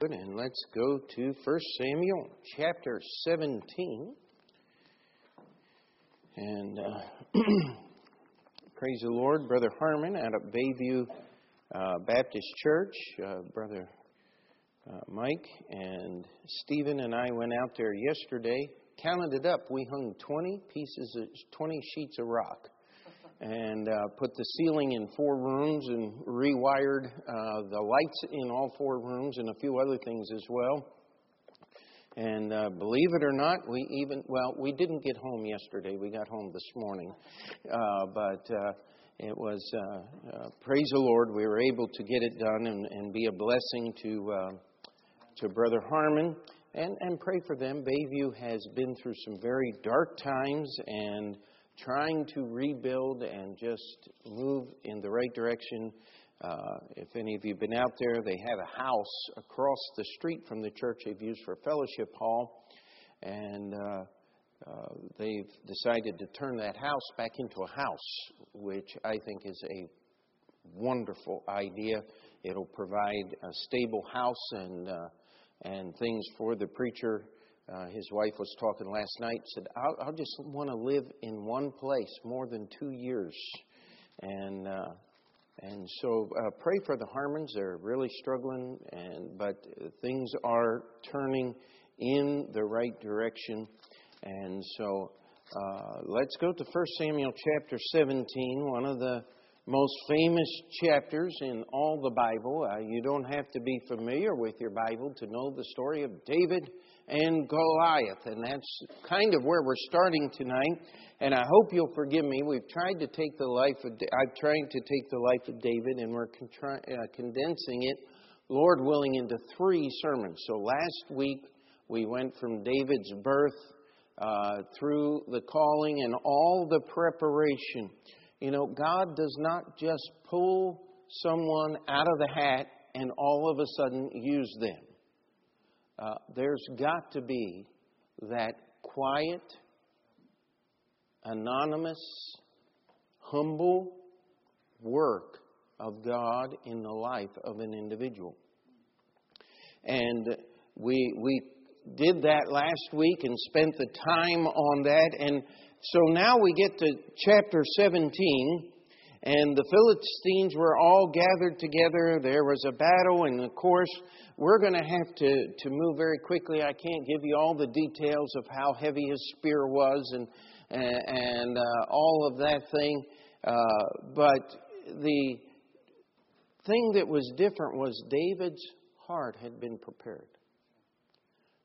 Good, and let's go to 1 Samuel chapter 17. And uh, praise the Lord, Brother Harmon out of Bayview uh, Baptist Church, uh, Brother uh, Mike and Stephen and I went out there yesterday. Counted it up, we hung 20 pieces, of, 20 sheets of rock and uh, put the ceiling in four rooms and rewired uh, the lights in all four rooms and a few other things as well. And uh, believe it or not, we even, well, we didn't get home yesterday. We got home this morning. Uh, but uh, it was, uh, praise the Lord, we were able to get it done and, and be a blessing to, to Brother Harmon. And, and pray for them. Bayview has been through some very dark times, and trying to rebuild and just move in the right direction. Uh, if any of you have been out there, they have a house across the street from the church they've used for fellowship hall, and uh, uh, they've decided to turn that house back into a house, which I think is a wonderful idea. It'll provide a stable house and uh, and things for the preacher uh, his wife was talking last night. Said, "I'll, I'll just want to live in one place more than two years," and uh, and so uh, pray for the Harmons. They're really struggling, and but things are turning in the right direction, and so uh, let's go to 1 Samuel chapter 17, one of the most famous chapters in all the Bible. Uh, you don't have to be familiar with your Bible to know the story of David and Goliath. And that's kind of where we're starting tonight. And I hope you'll forgive me. We've tried to take the life of, I've tried to take the life of David, and we're contri- uh, condensing it, Lord willing, into three sermons. So last week we went from David's birth uh, through the calling and all the preparation. You know, God does not just pull someone out of the hat and all of a sudden use them. Uh, there's got to be that quiet, anonymous, humble work of God in the life of an individual. And we, we did that last week and spent the time on that. And so now we get to chapter 17, and the Philistines were all gathered together. There was a battle, and of course, we're going to have to, to move very quickly. I can't give you all the details of how heavy his spear was and, and uh, all of that thing. Uh, but the thing that was different was David's heart had been prepared.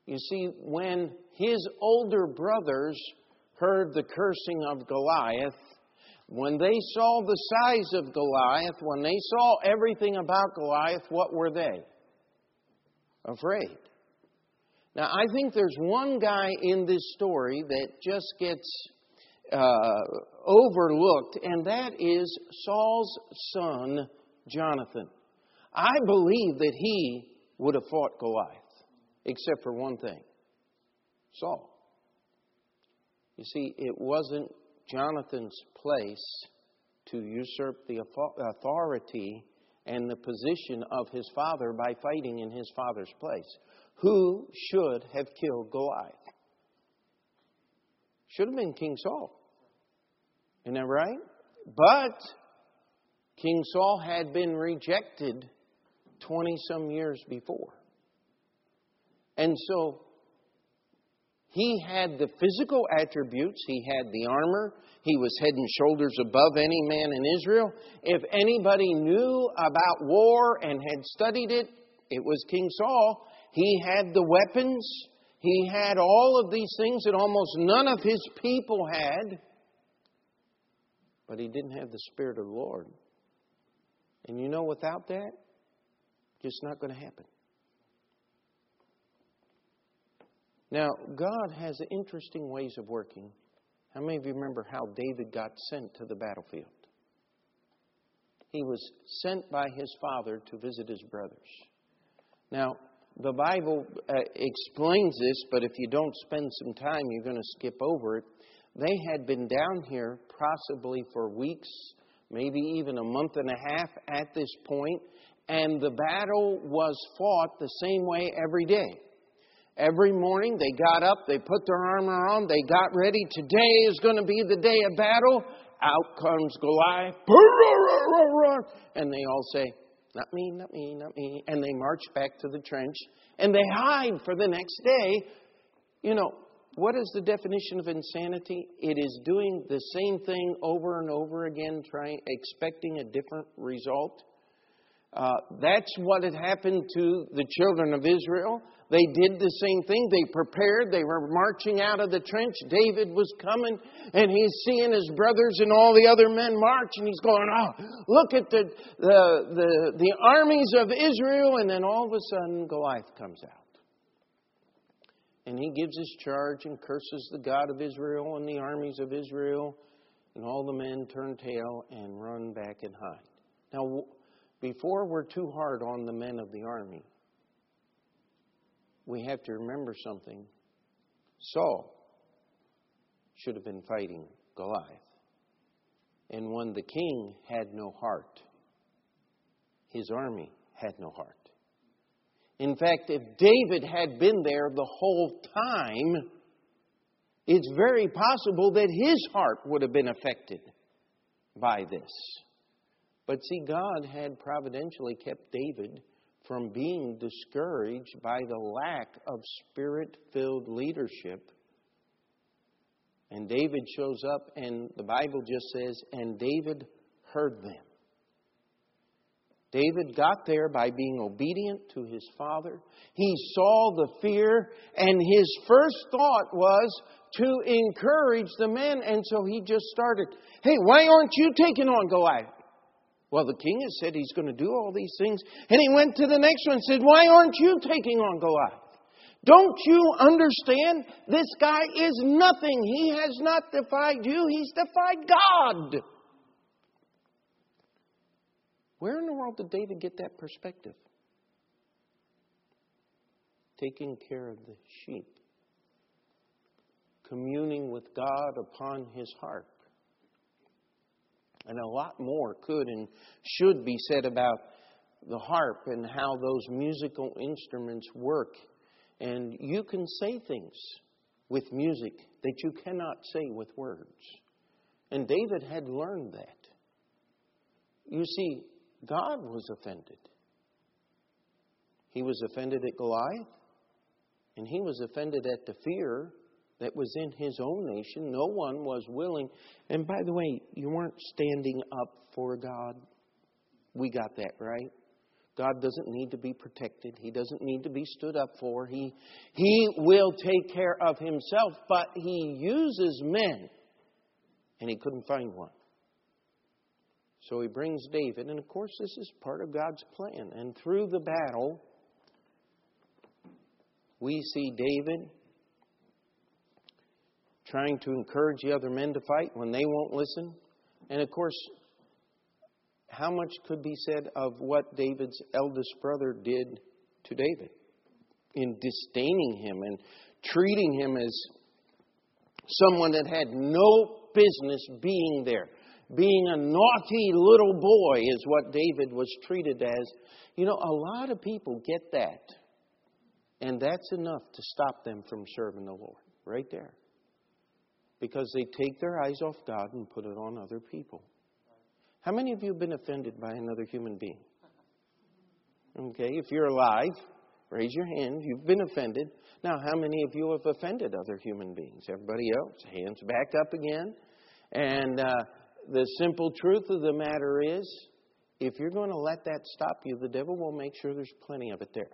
You see, when his older brothers heard the cursing of Goliath, when they saw the size of Goliath, when they saw everything about Goliath, what were they? Afraid. Now, I think there's one guy in this story that just gets uh, overlooked, and that is Saul's son, Jonathan. I believe that he would have fought Goliath, except for one thing Saul. You see, it wasn't Jonathan's place to usurp the authority and the position of his father by fighting in his father's place. Who should have killed Goliath? Should have been King Saul. Isn't that right? But King Saul had been rejected 20 some years before. And so he had the physical attributes, he had the armor, he was head and shoulders above any man in Israel. If anybody knew about war and had studied it, it was King Saul. He had the weapons, he had all of these things that almost none of his people had, but he didn't have the Spirit of the Lord. And you know, without that, just not going to happen. Now, God has interesting ways of working. How many of you remember how David got sent to the battlefield? He was sent by his father to visit his brothers. Now, the Bible uh, explains this, but if you don't spend some time, you're going to skip over it. They had been down here possibly for weeks, maybe even a month and a half at this point, and the battle was fought the same way every day. Every morning they got up, they put their armor on, they got ready. Today is going to be the day of battle. Out comes Goliath. And they all say, Not me, not me, not me. And they march back to the trench and they hide for the next day. You know, what is the definition of insanity? It is doing the same thing over and over again, trying, expecting a different result. Uh, that's what had happened to the children of Israel. They did the same thing. They prepared. They were marching out of the trench. David was coming, and he's seeing his brothers and all the other men march, and he's going, "Oh, look at the the the, the armies of Israel!" And then all of a sudden, Goliath comes out, and he gives his charge and curses the God of Israel and the armies of Israel, and all the men turn tail and run back and hide. Now, before we're too hard on the men of the army we have to remember something. Saul should have been fighting Goliath. And when the king had no heart, his army had no heart. In fact, if David had been there the whole time, it's very possible that his heart would have been affected by this. But see, God had providentially kept David from being discouraged by the lack of spirit filled leadership. And David shows up, and the Bible just says, and David heard them. David got there by being obedient to his father. He saw the fear, and his first thought was to encourage the men, and so he just started, Hey, why aren't you taking on Goliath? Well, the king has said he's going to do all these things. And he went to the next one and said, Why aren't you taking on Goliath? Don't you understand? This guy is nothing. He has not defied you, he's defied God. Where in the world did David get that perspective? Taking care of the sheep, communing with God upon his harp. And a lot more could and should be said about the harp and how those musical instruments work. And you can say things with music that you cannot say with words. And David had learned that. You see, God was offended. He was offended at Goliath, and he was offended at the fear that was in his own nation. No one was willing. And by the way, you weren't standing up for God. We got that, right? God doesn't need to be protected. He doesn't need to be stood up for. He, he will take care of himself, but he uses men. And he couldn't find one. So he brings David, and of course, this is part of God's plan. And through the battle, we see David trying to encourage the other men to fight when they won't listen. And of course, how much could be said of what David's eldest brother did to David in disdaining him and treating him as someone that had no business being there. Being a naughty little boy is what David was treated as. You know, a lot of people get that. And that's enough to stop them from serving the Lord, right there because they take their eyes off God and put it on other people. How many of you have been offended by another human being? Okay, if you're alive, raise your hand. You've been offended. Now, how many of you have offended other human beings? Everybody else, hands back up again. And uh, the simple truth of the matter is, if you're going to let that stop you, the devil will make sure there's plenty of it there.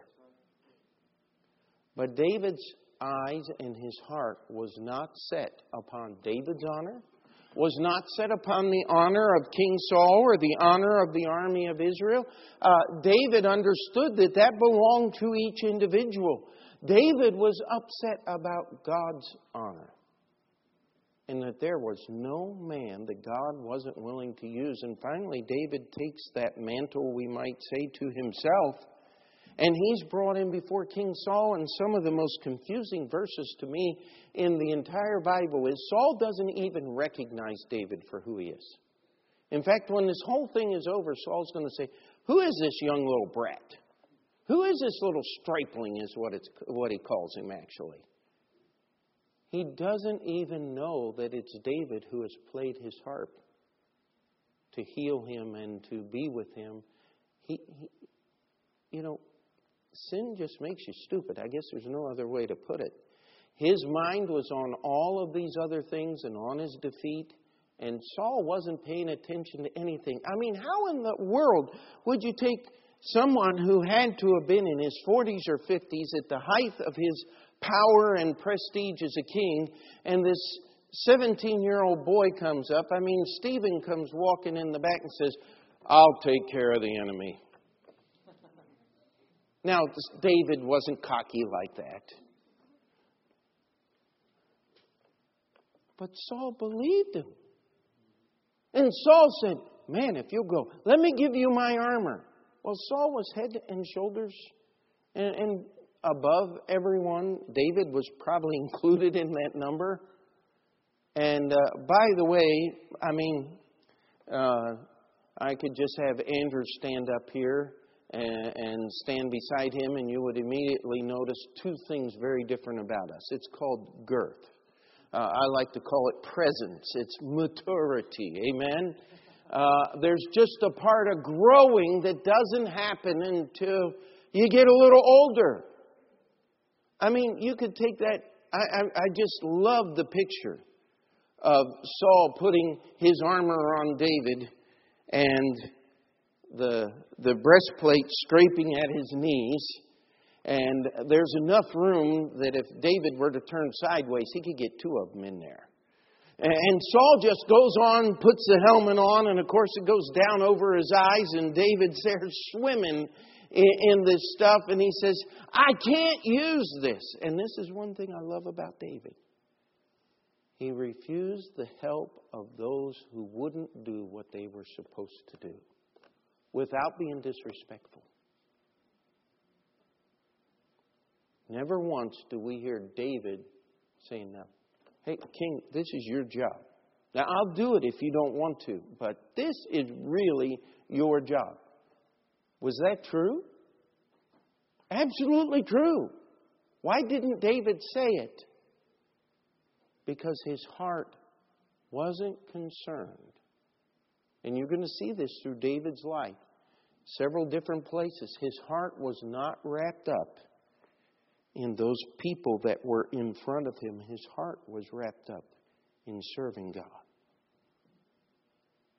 But David's eyes and his heart was not set upon David's honor, was not set upon the honor of King Saul or the honor of the army of Israel. Uh, David understood that that belonged to each individual. David was upset about God's honor. And that there was no man that God wasn't willing to use. And finally, David takes that mantle, we might say, to himself and he's brought in before King Saul, and some of the most confusing verses to me in the entire Bible is Saul doesn't even recognize David for who he is. In fact, when this whole thing is over, Saul's going to say, Who is this young little brat? Who is this little stripling, is what, it's, what he calls him actually. He doesn't even know that it's David who has played his harp to heal him and to be with him. He, he, you know, sin just makes you stupid. I guess there's no other way to put it. His mind was on all of these other things and on his defeat, and Saul wasn't paying attention to anything. I mean, how in the world would you take someone who had to have been in his 40s or 50s at the height of his power and prestige as a king, and this 17 year old boy comes up? I mean, Stephen comes walking in the back and says, I'll take care of the enemy. Now, David wasn't cocky like that. But Saul believed him. And Saul said, Man, if you'll go, let me give you my armor. Well, Saul was head and shoulders and, and above everyone. David was probably included in that number. And uh, by the way, I mean, uh, I could just have Andrew stand up here and, and stand beside him, and you would immediately notice two things very different about us. It's called girth. Uh, I like to call it presence. It's maturity. Amen. Uh, there's just a part of growing that doesn't happen until you get a little older. I mean, you could take that. I, I, I just love the picture of Saul putting his armor on David and the, the breastplate scraping at his knees. And there's enough room that if David were to turn sideways, he could get two of them in there. And Saul just goes on, puts the helmet on, and of course it goes down over his eyes, and David's there swimming in, this stuff, and he says, I can't use this. And this is one thing I love about David. He refused the help of those who wouldn't do what they were supposed to do without being disrespectful. Never once do we hear David saying, Now, hey, King, this is your job. Now, I'll do it if you don't want to, but this is really your job. Was that true? Absolutely true. Why didn't David say it? Because his heart wasn't concerned. And you're going to see this through David's life. Several different places. His heart was not wrapped up in those people that were in front of him. His heart was wrapped up in serving God.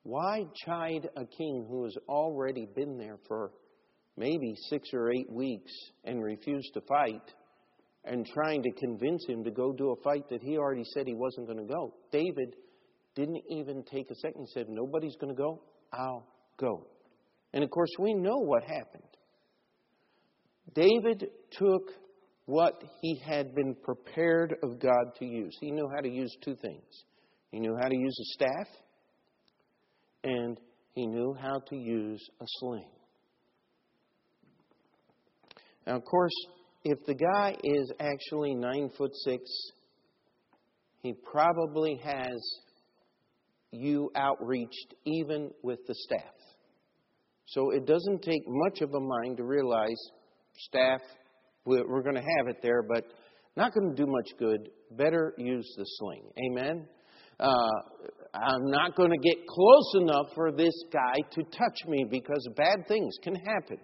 Why chide a king who has already been there for maybe six or eight weeks and refused to fight and trying to convince him to go do a fight that he already said he wasn't going to go? David didn't even take a second. He said, Nobody's going to go. I'll go. And of course, we know what happened. David took what he had been prepared of God to use. He knew how to use two things he knew how to use a staff, and he knew how to use a sling. Now, of course, if the guy is actually nine foot six, he probably has you outreached even with the staff. So it doesn't take much of a mind to realize staff, we're going to have it there, but not going to do much good. Better use the sling. Amen? Uh, I'm not going to get close enough for this guy to touch me because bad things can happen.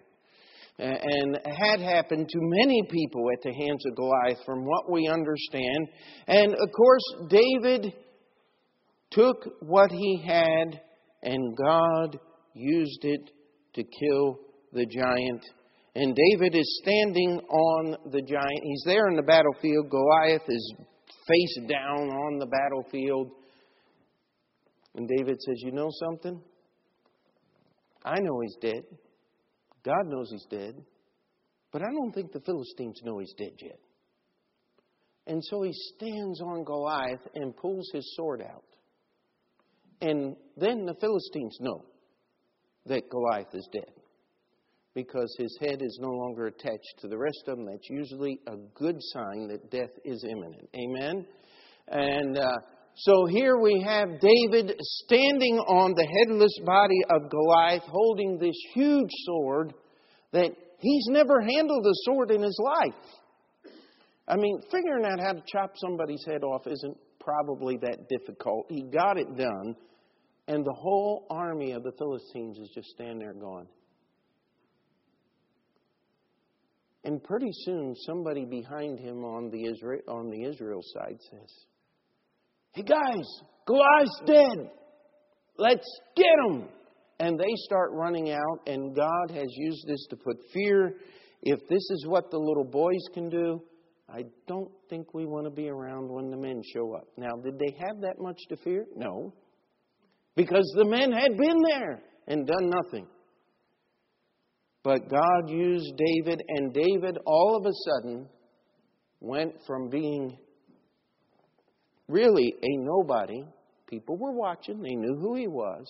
And had happened to many people at the hands of Goliath, from what we understand. And of course, David took what he had and God used it to kill the giant. And David is standing on the giant. He's there in the battlefield. Goliath is face down on the battlefield. And David says, You know something? I know he's dead. God knows he's dead. But I don't think the Philistines know he's dead yet. And so he stands on Goliath and pulls his sword out. And then the Philistines know that Goliath is dead because his head is no longer attached to the rest of them. That's usually a good sign that death is imminent. Amen? And uh, So here we have David standing on the headless body of Goliath, holding this huge sword that he's never handled a sword in his life. I mean, figuring out how to chop somebody's head off isn't probably that difficult. He got it done, and the whole army of the Philistines is just standing there going. And pretty soon, somebody behind him on the Israel, on the Israel side says, Hey guys, Goliath's dead. Let's get him. And they start running out, and God has used this to put fear. If this is what the little boys can do, I don't think we want to be around when the men show up. Now, did they have that much to fear? No. Because the men had been there and done nothing. But God used David, and David all of a sudden went from being really a nobody, people were watching, they knew who he was,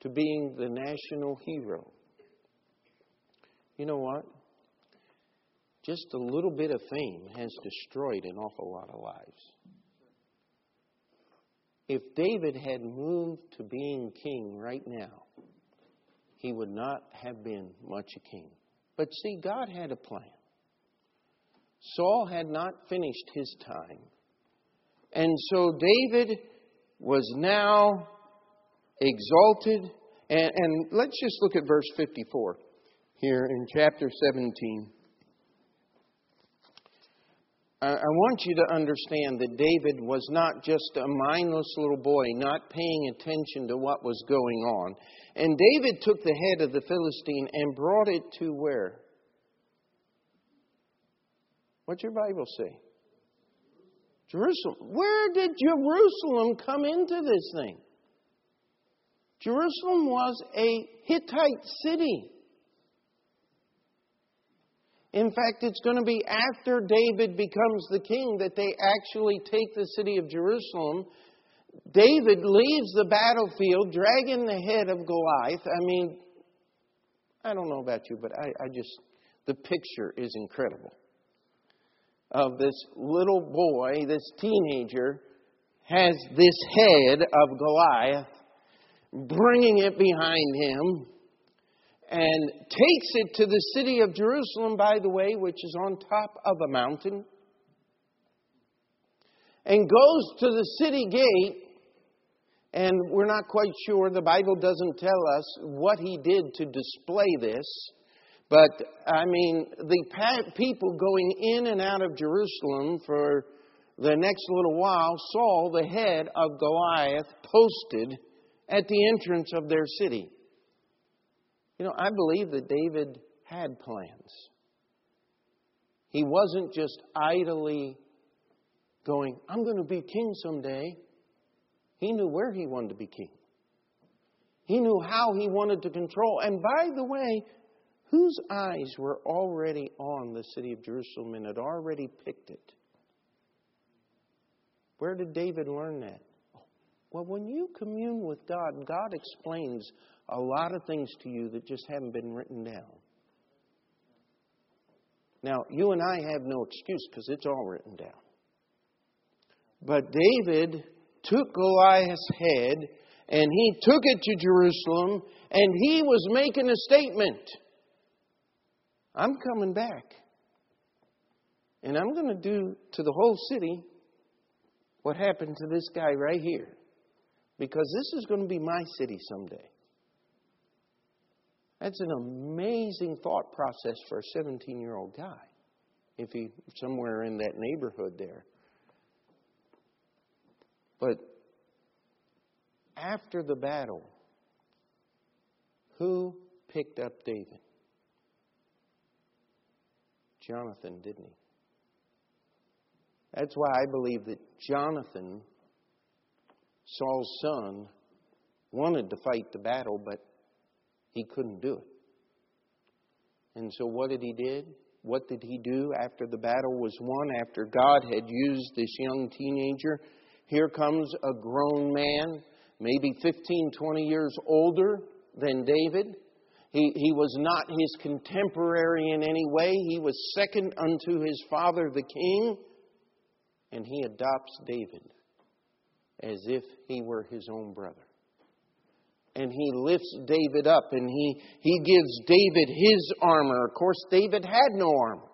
to being the national hero. You know what? Just a little bit of fame has destroyed an awful lot of lives. If David had moved to being king right now, he would not have been much a king. But see, God had a plan. Saul had not finished his time. And so David was now exalted. And, and let's just look at verse 54 here in chapter 17. I want you to understand that David was not just a mindless little boy, not paying attention to what was going on. And David took the head of the Philistine and brought it to where? What's your Bible say? Jerusalem. Where did Jerusalem come into this thing? Jerusalem was a Hittite city. In fact, it's going to be after David becomes the king that they actually take the city of Jerusalem. David leaves the battlefield dragging the head of Goliath. I mean, I don't know about you, but I, I just, the picture is incredible. Of this little boy, this teenager, has this head of Goliath, bringing it behind him and takes it to the city of Jerusalem, by the way, which is on top of a mountain, and goes to the city gate. And we're not quite sure, the Bible doesn't tell us what he did to display this. But, I mean, the people going in and out of Jerusalem for the next little while saw the head of Goliath posted at the entrance of their city. You know, I believe that David had plans. He wasn't just idly going, I'm going to be king someday. He knew where he wanted to be king. He knew how he wanted to control. And by the way, whose eyes were already on the city of Jerusalem and had already picked it? Where did David learn that? Well, when you commune with God, God explains a lot of things to you that just haven't been written down. Now, you and I have no excuse because it's all written down. But David took Goliath's head and he took it to Jerusalem and he was making a statement I'm coming back. And I'm going to do to the whole city what happened to this guy right here. Because this is going to be my city someday. That's an amazing thought process for a 17 year old guy, if he somewhere in that neighborhood there. But after the battle, who picked up David? Jonathan, didn't he? That's why I believe that Jonathan, Saul's son, wanted to fight the battle, but he couldn't do it. And so what did he did? What did he do after the battle was won, after God had used this young teenager? Here comes a grown man, maybe 15, 20 years older than David. He, he was not his contemporary in any way. He was second unto his father, the king. And he adopts David as if he were his own brother. And he lifts David up and he, he gives David his armor. Of course, David had no armor.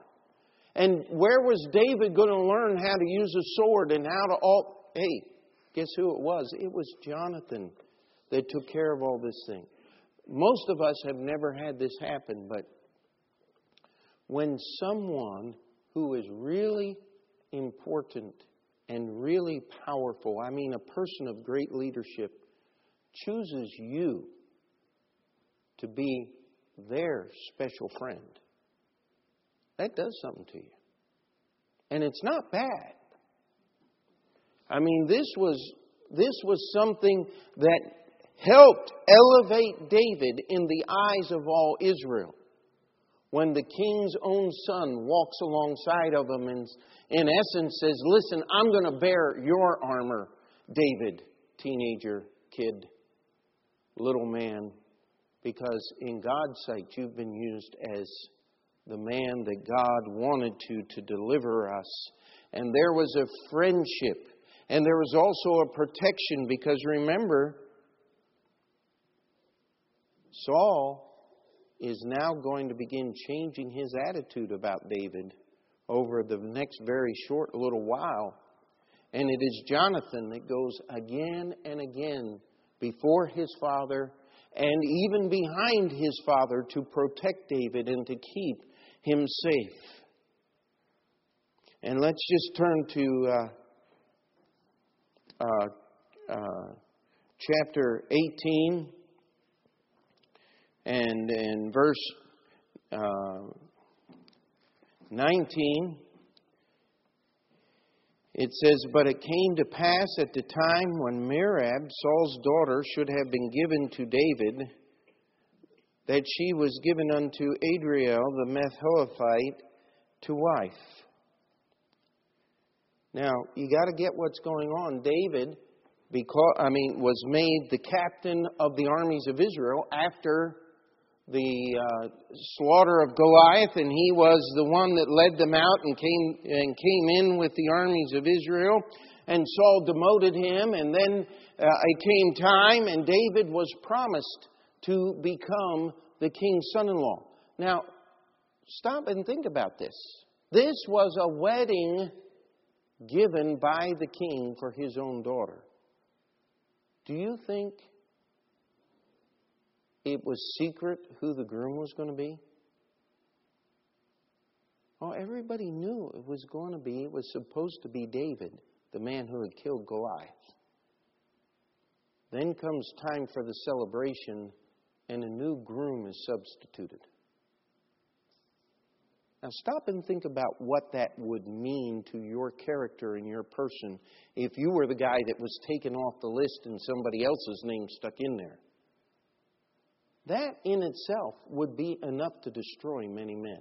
And where was David going to learn how to use a sword and how to all. Hey, guess who it was? It was Jonathan that took care of all this thing. Most of us have never had this happen, but when someone who is really important and really powerful, I mean, a person of great leadership, chooses you to be their special friend, that does something to you. And it's not bad. I mean, this was, this was something that helped elevate David in the eyes of all Israel. When the king's own son walks alongside of him and, in essence, says, Listen, I'm going to bear your armor, David, teenager, kid, little man, because in God's sight, you've been used as the man that God wanted to to deliver us. And there was a friendship, and there was also a protection, because remember, Saul is now going to begin changing his attitude about David over the next very short little while. And it is Jonathan that goes again and again before his father and even behind his father to protect David and to keep him safe. And let's just turn to uh, uh, uh, chapter 18 and in verse uh, 19, it says, But it came to pass at the time when Merab, Saul's daughter, should have been given to David, that she was given unto Adriel the Meholathite to wife. Now, you got to get what's going on. David, because I mean, was made the captain of the armies of Israel after the uh, slaughter of Goliath, and he was the one that led them out and came and came in with the armies of Israel. And Saul demoted him, and then uh, it came time, and David was promised to become the king's son-in-law. Now, stop and think about this. This was a wedding given by the king for his own daughter. Do you think it was secret who the groom was going to be? Well, everybody knew it was going to be, it was supposed to be David, the man who had killed Goliath. Then comes time for the celebration, and a new groom is substituted. Now, stop and think about what that would mean to your character and your person if you were the guy that was taken off the list and somebody else's name stuck in there. That in itself would be enough to destroy many men.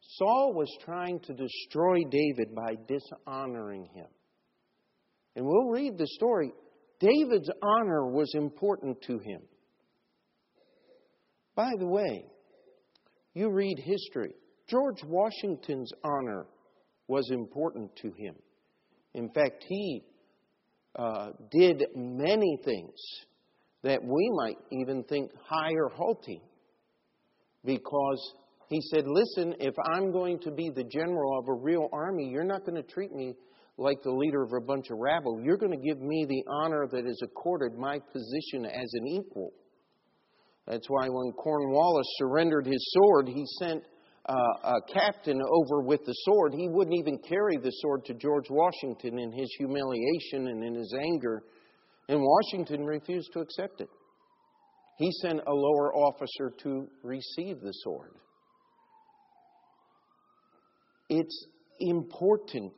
Saul was trying to destroy David by dishonoring him. And we'll read the story. David's honor was important to him. By the way, you read history. George Washington's honor was important to him. In fact, he uh, did many things that we might even think high or haughty. Because he said, Listen, if I'm going to be the general of a real army, you're not going to treat me like the leader of a bunch of rabble. You're going to give me the honor that is accorded my position as an equal. That's why when Cornwallis surrendered his sword, he sent uh, a captain over with the sword. He wouldn't even carry the sword to George Washington in his humiliation and in his anger and Washington refused to accept it. He sent a lower officer to receive the sword. It's important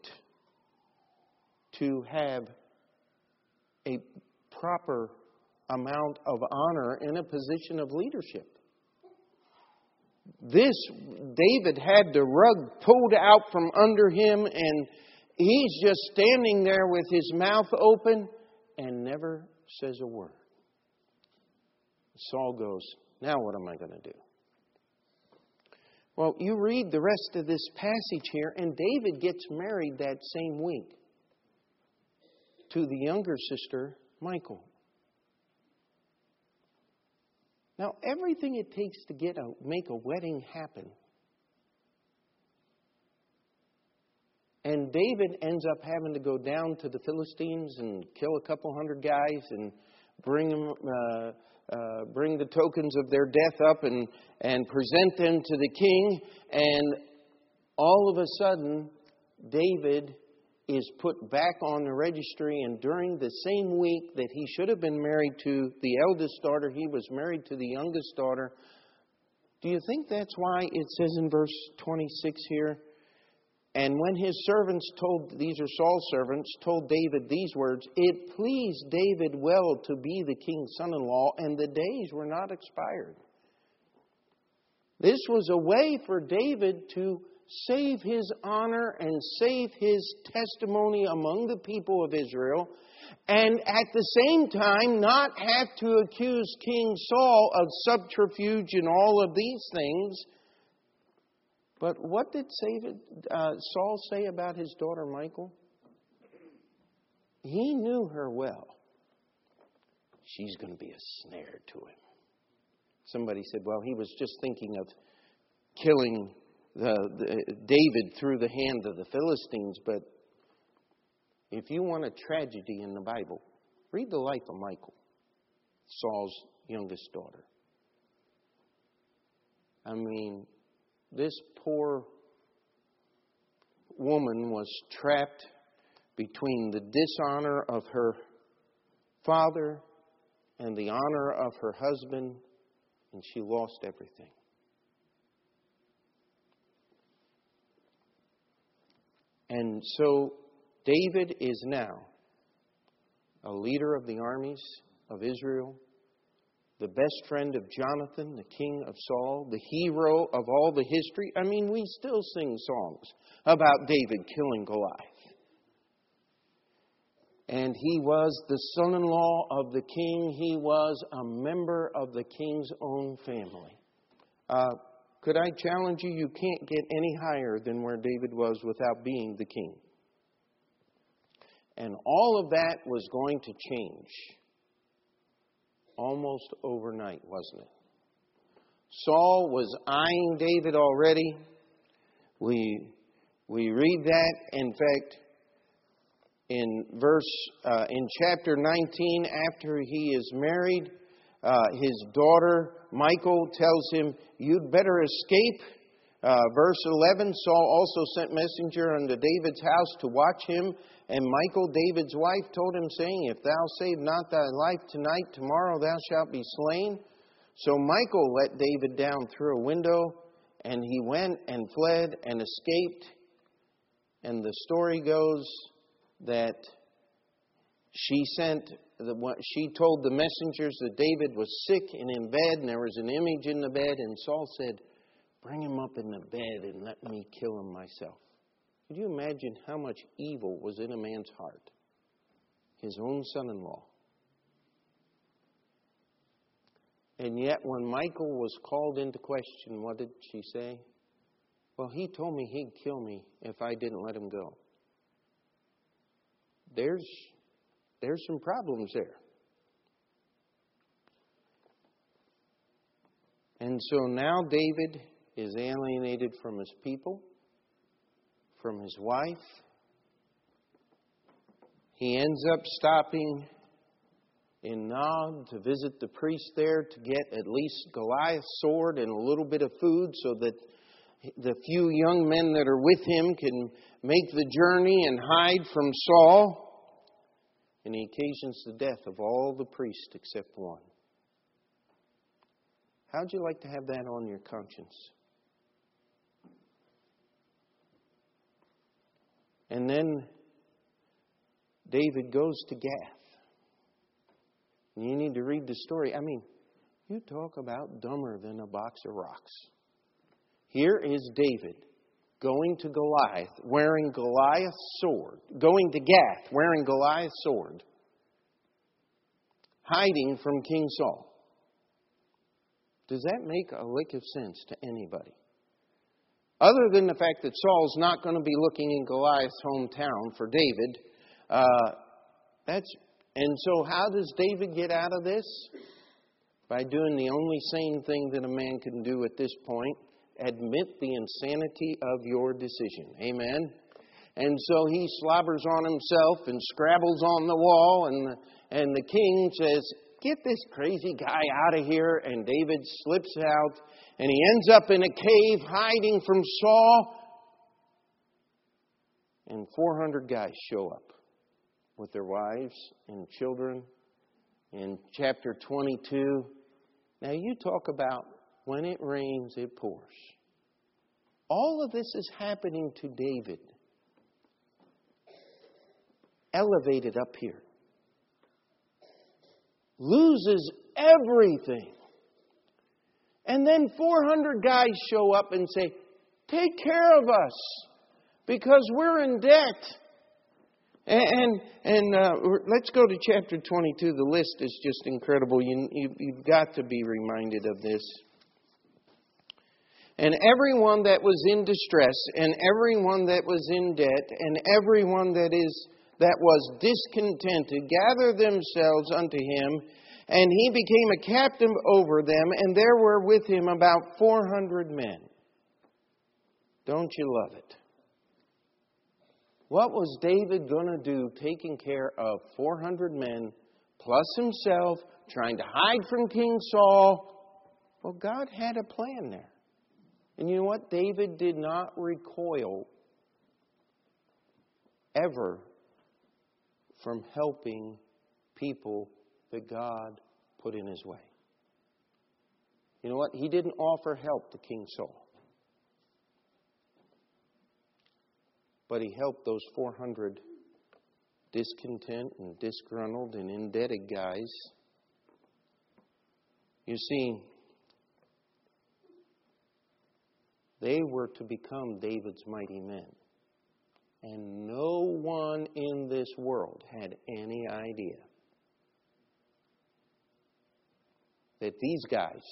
to have a proper amount of honor in a position of leadership. This, David had the rug pulled out from under him, and he's just standing there with his mouth open and never says a word. Saul goes, Now what am I going to do? Well, you read the rest of this passage here, and David gets married that same week. to the younger sister, Michal. Now, everything it takes to get a, make a wedding happen. And David ends up having to go down to the Philistines and kill a couple hundred guys and bring them, uh, uh, bring the tokens of their death up and and present them to the king. And all of a sudden, David is put back on the registry, and during the same week that he should have been married to the eldest daughter, he was married to the youngest daughter. Do you think that's why it says in verse 26 here? And when his servants told, these are Saul's servants, told David these words, it pleased David well to be the king's son in law, and the days were not expired. This was a way for David to save his honor and save his testimony among the people of Israel, and at the same time not have to accuse King Saul of subterfuge and all of these things. But what did uh, Saul say about his daughter Michal? He knew her well. She's going to be a snare to him. Somebody said, well, he was just thinking of killing the, the, David through the hand of the Philistines, but if you want a tragedy in the Bible, read the life of Michal, Saul's youngest daughter. I mean, this poor woman was trapped between the dishonor of her father and the honor of her husband, and she lost everything. And so David is now a leader of the armies of Israel, the best friend of Jonathan, the king of Saul, the hero of all the history. I mean, we still sing songs about David killing Goliath. And he was the son in law of the king, he was a member of the king's own family. Uh, could I challenge you? You can't get any higher than where David was without being the king. And all of that was going to change almost overnight, wasn't it? Saul was eyeing David already. We, we read that. In fact, in verse, uh, in chapter 19, after he is married, uh, his daughter Michal tells him, You'd better escape. Uh, verse 11 Saul also sent messenger unto David's house to watch him. And Michal, David's wife, told him, saying, If thou save not thy life tonight, tomorrow thou shalt be slain. So Michal let David down through a window, and he went and fled and escaped. And the story goes that she sent the, she told the messengers that David was sick and in bed, and there was an image in the bed, and Saul said, Bring him up in the bed and let me kill him myself. Could you imagine how much evil was in a man's heart? His own son in law. And yet, when Michal was called into question, what did she say? Well, he told me he'd kill me if I didn't let him go. There's there's some problems there. And so now David is alienated from his people, from his wife. He ends up stopping in Nob to visit the priest there to get at least Goliath's sword and a little bit of food so that the few young men that are with him can make the journey and hide from Saul and he occasions the death of all the priests except one. How'd you like to have that on your conscience? And then David goes to Gath. You need to read the story. I mean, you talk about dumber than a box of rocks. Here is David going to Goliath wearing Goliath's sword, going to Gath wearing Goliath's sword, hiding from King Saul. Does that make a lick of sense to anybody? Other than the fact that Saul's not going to be looking in Goliath's hometown for David, uh, That's and so how does David get out of this? By doing the only sane thing that a man can do at this point, admit the insanity of your decision. Amen. And so he slobbers on himself and scrabbles on the wall, and the, and the king says, Get this crazy guy out of here. And David slips out, and he ends up in a cave hiding from Saul. And 400 guys show up with their wives and children in chapter 22. Now, you talk about when it rains, it pours. All of this is happening to David, elevated up here, loses everything. And then 400 guys show up and say, Take care of us because we're in debt. And and uh, let's go to chapter 22. The list is just incredible. You, you, you've got to be reminded of this. And everyone that was in distress, and everyone that was in debt, and everyone that is that was discontented, gathered themselves unto him, and he became a captain over them, and there were with him about four hundred men. Don't you love it? What was David going to do taking care of 400 men plus himself, trying to hide from King Saul? Well, God had a plan there. And you know what? David did not recoil ever from helping people that God put in his way. You know what? He didn't offer help to King Saul. but he helped those 400 discontent and disgruntled and indebted guys. You see, they were to become David's mighty men. And no one in this world had any idea that these guys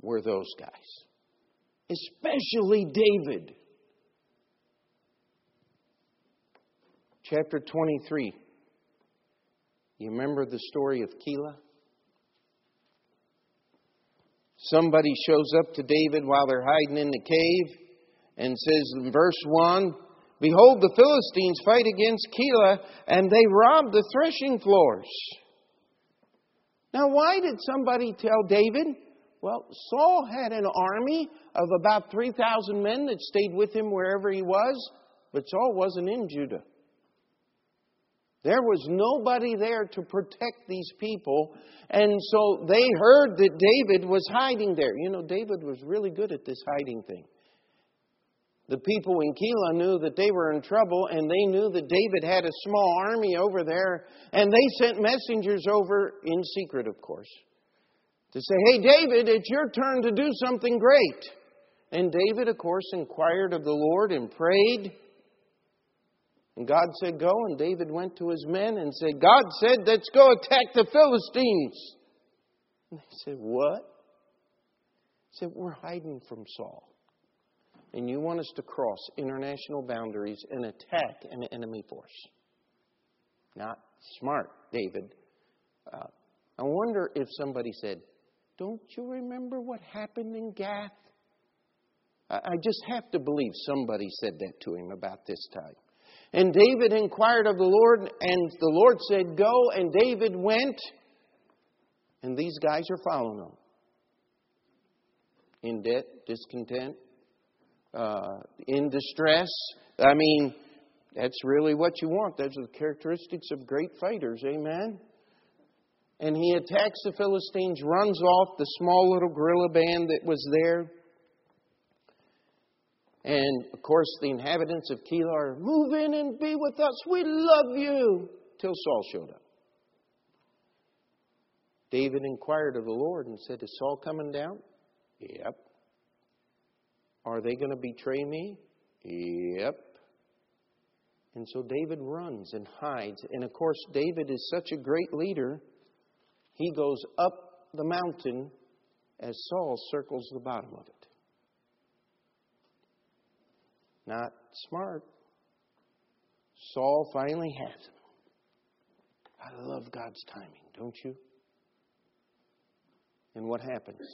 were those guys, especially David. chapter 23. You remember the story of Keilah? Somebody shows up to David while they're hiding in the cave and says in verse 1 Behold, the Philistines fight against Keilah, and they rob the threshing floors. Now, why did somebody tell David? Well, Saul had an army of about 3,000 men that stayed with him wherever he was, but Saul wasn't in Judah. There was nobody there to protect these people. And so they heard that David was hiding there. You know, David was really good at this hiding thing. The people in Keilah knew that they were in trouble, and they knew that David had a small army over there, and they sent messengers over in secret, of course, to say, Hey, David, it's your turn to do something great. And David, of course, inquired of the Lord and prayed. And God said, Go. And David went to his men and said, God said, Let's go attack the Philistines. And they said, What? He said, We're hiding from Saul. And you want us to cross international boundaries and attack an enemy force. Not smart, David. Uh, I wonder if somebody said, Don't you remember what happened in Gath? I just have to believe somebody said that to him about this time. And David inquired of the Lord, and the Lord said, Go. And David went, and these guys are following him. In debt, discontent, uh, in distress. I mean, that's really what you want. Those are the characteristics of great fighters. Amen? And he attacks the Philistines, runs off the small little guerrilla band that was there. And of course, the inhabitants of Keilah are, move in and be with us. We love you. Till Saul showed up. David inquired of the Lord and said, Is Saul coming down? Yep. Are they going to betray me? Yep. And so David runs and hides. And of course, David is such a great leader, he goes up the mountain as Saul circles the bottom of it. Not smart. Saul finally has him. I love God's timing, don't you? And what happens?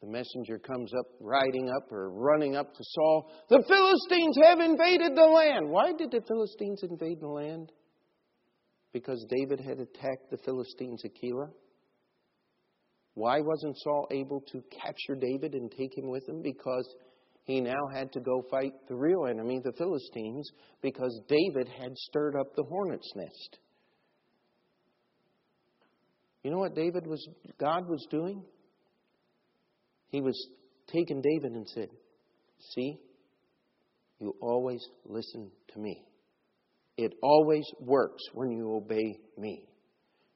The messenger comes up, riding up or running up to Saul. The Philistines have invaded the land. Why did the Philistines invade the land? Because David had attacked the Philistines at Keilah. Why wasn't Saul able to capture David and take him with him? Because he now had to go fight the real enemy, the Philistines, because David had stirred up the hornet's nest. You know what David was God was doing? He was taking David and said, "See? You always listen to me. It always works when you obey me."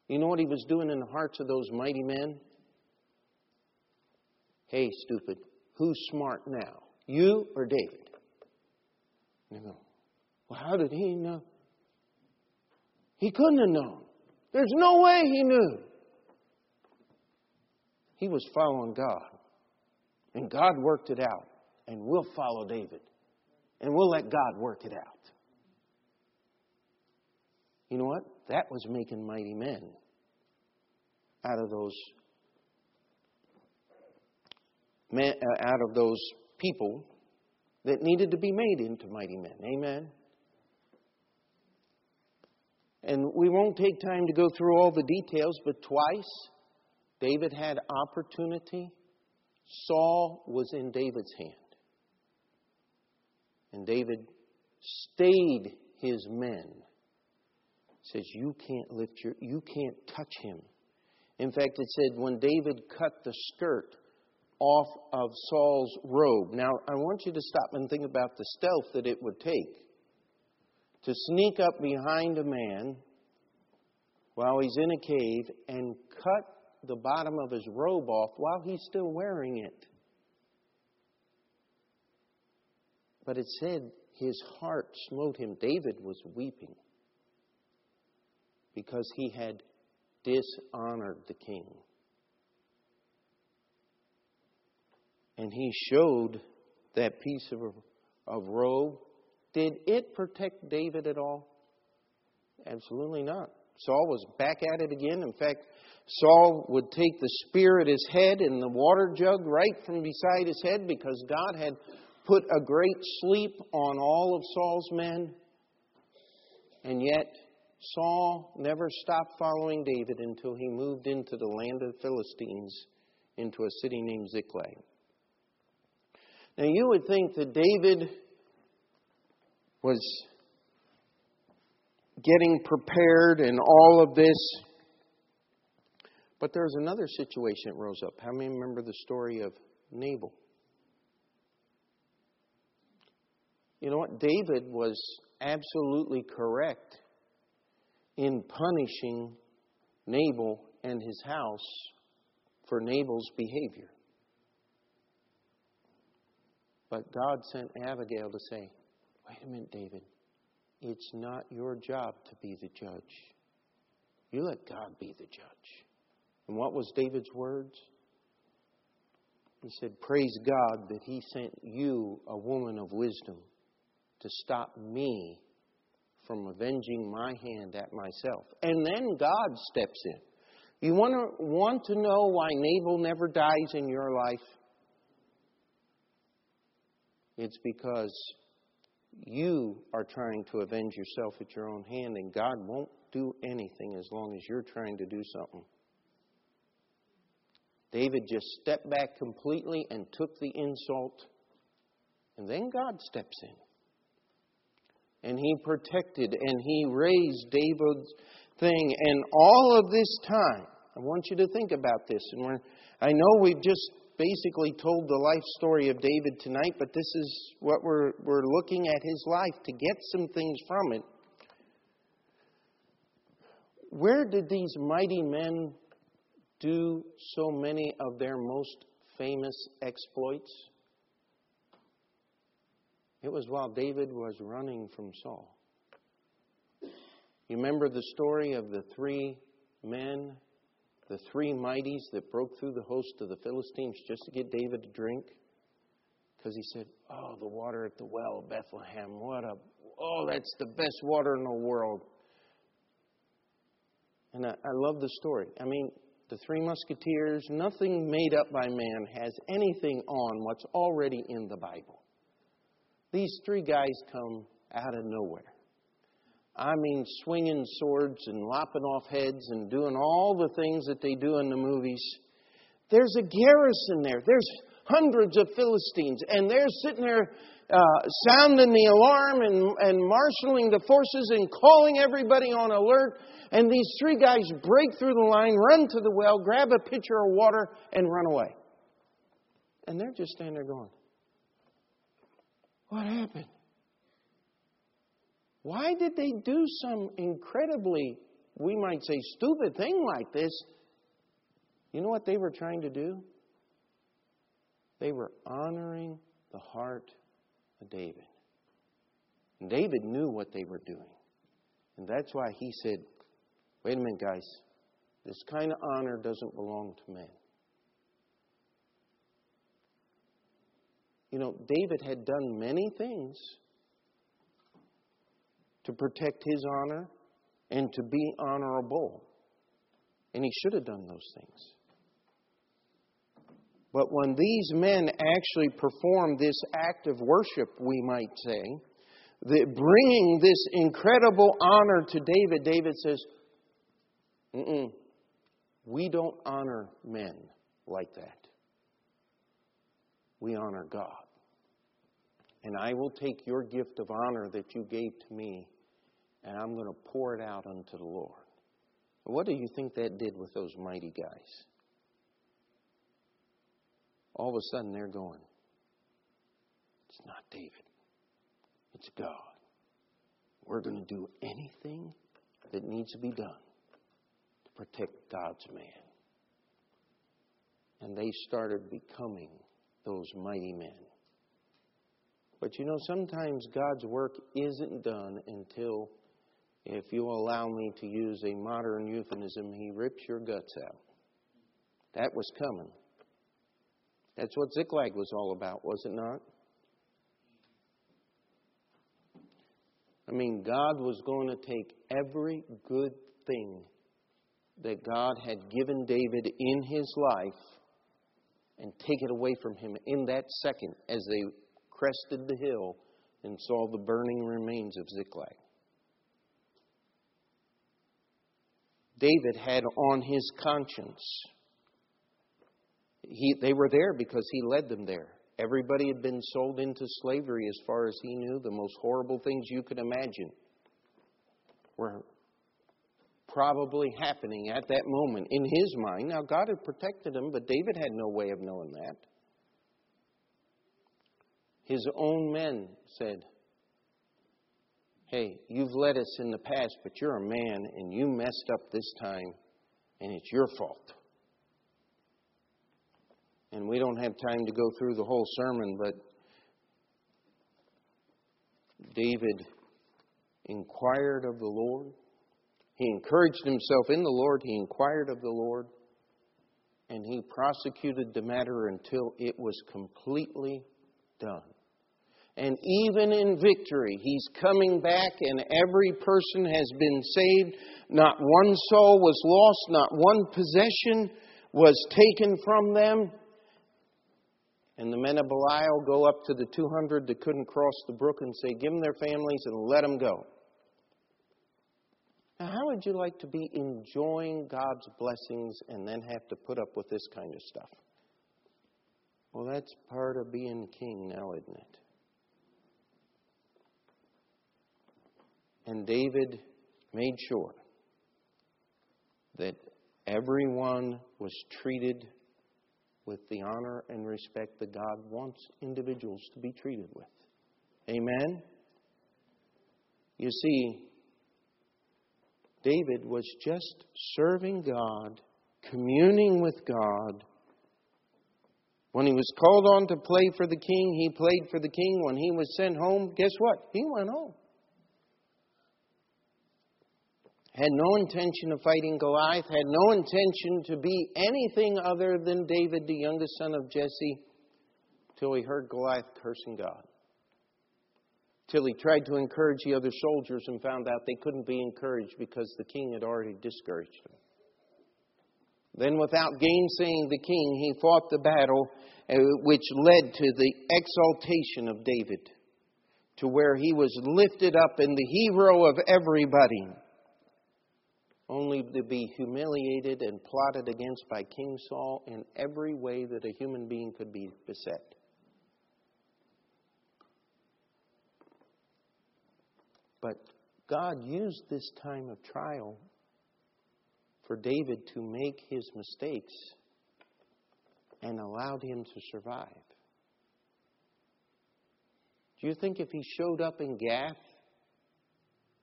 You know what he was doing in the hearts of those mighty men? Hey, stupid, who's smart now? You or David? And they go, Well, how did he know? He couldn't have known. There's no way he knew. He was following God. And God worked it out. And we'll follow David. And we'll let God work it out. You know what? That was making mighty men out of those uh, out of those people that needed to be made into mighty men. Amen. And we won't take time to go through all the details, but twice David had opportunity. Saul was in David's hand. And David stayed his men. Says, You can't lift your, you can't touch him. In fact, it said when David cut the skirt off of Saul's robe. Now, I want you to stop and think about the stealth that it would take to sneak up behind a man while he's in a cave and cut the bottom of his robe off while he's still wearing it. But it said his heart smote him. David was weeping because he had dishonored the king. and he showed that piece of, of robe. Did it protect David at all? Absolutely not. Saul was back at it again. In fact, Saul would take the spear at his head and the water jug right from beside his head because God had put a great sleep on all of Saul's men. And yet, Saul never stopped following David until he moved into the land of the Philistines, into a city named Ziklag. Now, you would think that David was getting prepared and all of this. But there's another situation that rose up. How many remember the story of Nabal? You know what? David was absolutely correct in punishing Nabal and his house for Nabal's behavior. But God sent Abigail to say, Wait a minute, David. It's not your job to be the judge. You let God be the judge. And what was David's words? He said, Praise God that He sent you, a woman of wisdom, to stop me from avenging my hand at myself. And then God steps in. You want to, want to know why Nabal never dies in your life? It's because you are trying to avenge yourself at your own hand, and God won't do anything as long as you're trying to do something. David just stepped back completely and took the insult, and then God steps in. And he protected and he raised David's thing. And all of this time, I want you to think about this. And I know we've just basically told the life story of David tonight, but this is what we're, we're looking at his life to get some things from it. Where did these mighty men do so many of their most famous exploits? It was while David was running from Saul. You remember the story of the three men the three mighties that broke through the host of the Philistines just to get David to drink? Because he said, Oh, the water at the well of Bethlehem. What a, oh, that's the best water in the world. And I, I love the story. I mean, the Three Musketeers, nothing made up by man has anything on what's already in the Bible. These three guys come out of nowhere. I mean, swinging swords and lopping off heads and doing all the things that they do in the movies. There's a garrison there. There's hundreds of Philistines, and they're sitting there uh, sounding the alarm and, and marshaling the forces and calling everybody on alert. And these three guys break through the line, run to the well, grab a pitcher of water, and run away. And they're just standing there going, What happened? Why did they do some incredibly, we might say, stupid thing like this? You know what they were trying to do? They were honoring the heart David. And David knew what they were doing. And that's why he said, wait a minute, guys, this kind of honor doesn't belong to men. You know, David had done many things to protect his honor and to be honorable. And he should have done those things. But when these men actually perform this act of worship, we might say, that bringing this incredible honor to David, David says, we don't honor men like that. We honor God. And I will take your gift of honor that you gave to me and I'm going to pour it out unto the Lord. What do you think that did with those mighty guys? All of a sudden they're going, It's not David, it's God. We're going to do anything that needs to be done to protect God's man. And they started becoming those mighty men. But you know, sometimes God's work isn't done until if you'll allow me to use a modern euphemism, he rips your guts out. That was coming. That's what Ziklag was all about, was it not? I mean, God was going to take every good thing that God had given David in his life and take it away from him in that second as they crested the hill and saw the burning remains of Ziklag. David had on his conscience. He, they were there because he led them there. Everybody had been sold into slavery as far as he knew. The most horrible things you could imagine were probably happening at that moment in his mind. Now, God had protected him, but David had no way of knowing that. His own men said, hey, you've led us in the past, but you're a man and you messed up this time, and it's your fault. And we don't have time to go through the whole sermon, but David inquired of the Lord. He encouraged himself in the Lord. He inquired of the Lord. And he prosecuted the matter until it was completely done. And even in victory, He's coming back, and every person has been saved. Not one soul was lost, not one possession was taken from them. And the men of Belial go up to the 200 that couldn't cross the brook and say, Give them their families and let them go. Now, how would you like to be enjoying God's blessings and then have to put up with this kind of stuff? Well, that's part of being king now, isn't it? And David made sure that everyone was treated with the honor and respect that God wants individuals to be treated with. Amen? You see, David was just serving God, communing with God. When he was called on to play for the king, he played for the king. When he was sent home, guess what? He went home had no intention of fighting Goliath, had no intention to be anything other than David, the youngest son of Jesse, till he heard Goliath cursing God. till he tried to encourage the other soldiers and found out they couldn't be encouraged because the king had already discouraged them. Then, without gainsaying the king, he fought the battle uh, which led to the exaltation of David, to where he was lifted up and the hero of everybody, only to be humiliated and plotted against by King Saul in every way that a human being could be beset. But God used this time of trial for David to make his mistakes and allowed him to survive. Do you think if he showed up in Gath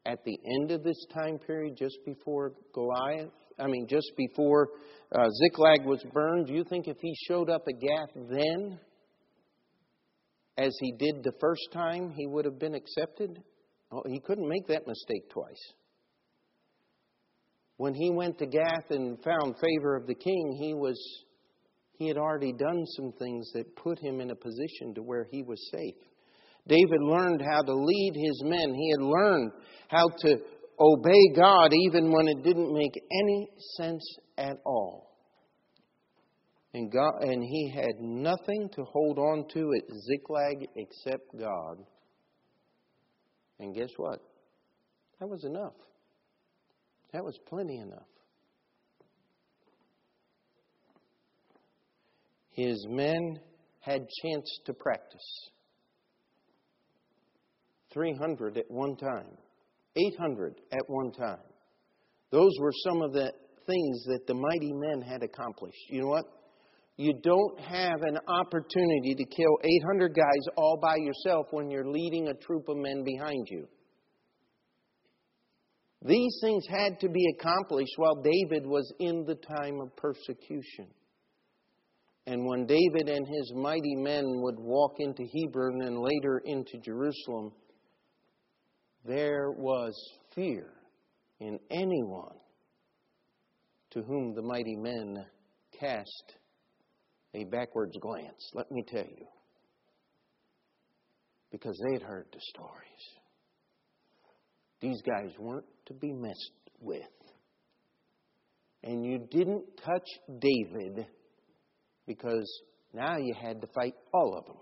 at the end of this time period, just before Goliath, I mean, just before uh, Ziklag was burned, do you think if he showed up at Gath then, as he did the first time, he would have been accepted? He couldn't make that mistake twice. When he went to Gath and found favor of the king, he was he had already done some things that put him in a position to where he was safe. David learned how to lead his men. He had learned how to obey God even when it didn't make any sense at all. And, God, and he had nothing to hold on to at Ziklag except God. And guess what? That was enough. That was plenty enough. His men had chance to practice. 300 at one time, 800 at one time. Those were some of the things that the mighty men had accomplished. You know what? You don't have an opportunity to kill 800 guys all by yourself when you're leading a troop of men behind you. These things had to be accomplished while David was in the time of persecution. And when David and his mighty men would walk into Hebron and later into Jerusalem, there was fear in anyone to whom the mighty men cast a backwards glance, let me tell you, because they had heard the stories. These guys weren't to be messed with. And you didn't touch David because now you had to fight all of them.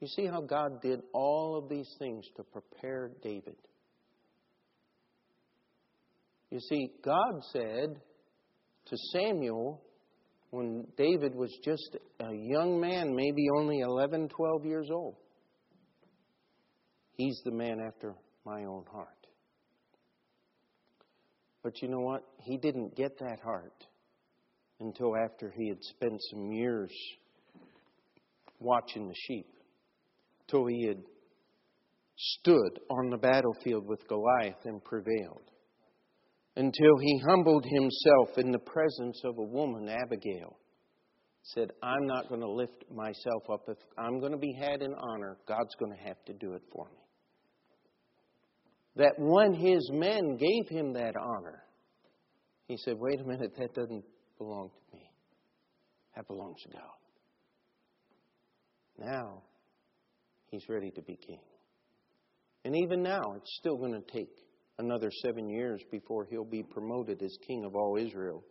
You see how God did all of these things to prepare David. You see, God said to Samuel when David was just a young man, maybe only 11, 12 years old, He's the man after my own heart. But you know what? He didn't get that heart until after he had spent some years watching the sheep, till he had stood on the battlefield with Goliath and prevailed, until he humbled himself in the presence of a woman, Abigail. Said, I'm not going to lift myself up. If I'm going to be had in honor, God's going to have to do it for me that when his men gave him that honor, he said, Wait a minute, that doesn't belong to me. That belongs to God. Now, he's ready to be king. And even now, it's still going to take another seven years before he'll be promoted as king of all Israel.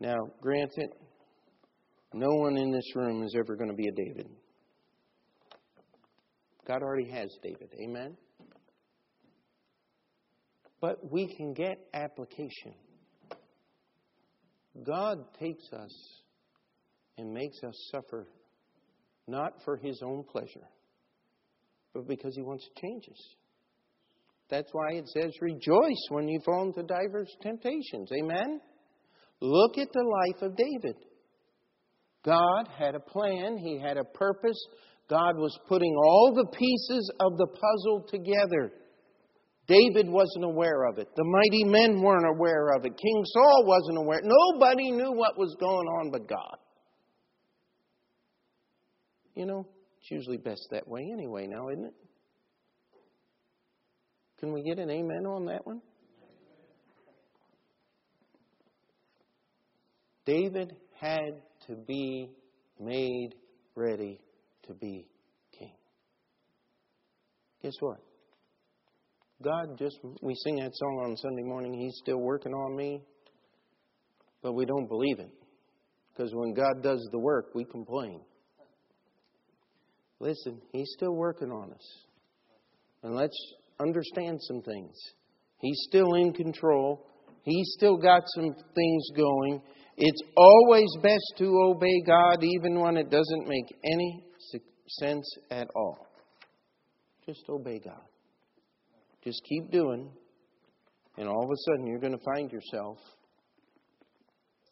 Now, granted, no one in this room is ever going to be a David. God already has David. Amen? But we can get application. God takes us and makes us suffer not for his own pleasure, but because he wants to change us. That's why it says, Rejoice when you fall into diverse temptations. Amen? Look at the life of David. God had a plan, He had a purpose, God was putting all the pieces of the puzzle together. David wasn't aware of it. The mighty men weren't aware of it. King Saul wasn't aware. Nobody knew what was going on but God. You know, it's usually best that way anyway, now, isn't it? Can we get an amen on that one? David had to be made ready to be king. Guess what? God just, we sing that song on Sunday morning, He's still working on me, but we don't believe it. Because when God does the work, we complain. Listen, He's still working on us. And let's understand some things. He's still in control. He's still got some things going. It's always best to obey God even when it doesn't make any sense at all. Just obey God. Just keep doing, and all of a sudden you're going to find yourself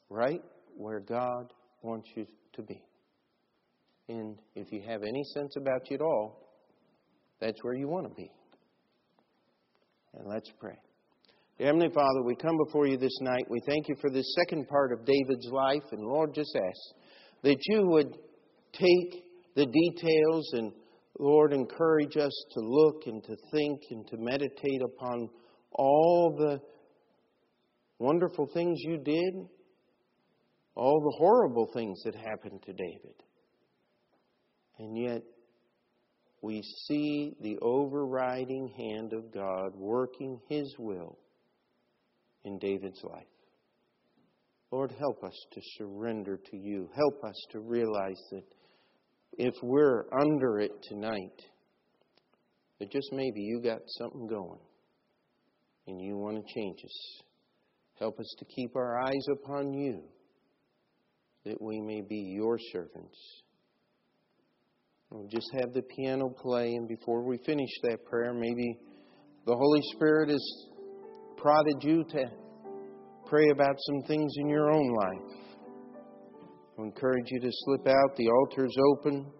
right where God wants you to be. And if you have any sense about you at all, that's where you want to be. And let's pray. Heavenly Father, we come before you this night. We thank you for this second part of David's life. And Lord, just ask that you would take the details and, Lord, encourage us to look and to think and to meditate upon all the wonderful things you did, all the horrible things that happened to David. And yet, we see the overriding hand of God working His will in David's life. Lord, help us to surrender to you. Help us to realize that if we're under it tonight, that just maybe you got something going and you want to change us. Help us to keep our eyes upon you that we may be your servants. We'll just have the piano play, and before we finish that prayer, maybe the Holy Spirit has prodded you to pray about some things in your own life. I encourage you to slip out. The altar's open.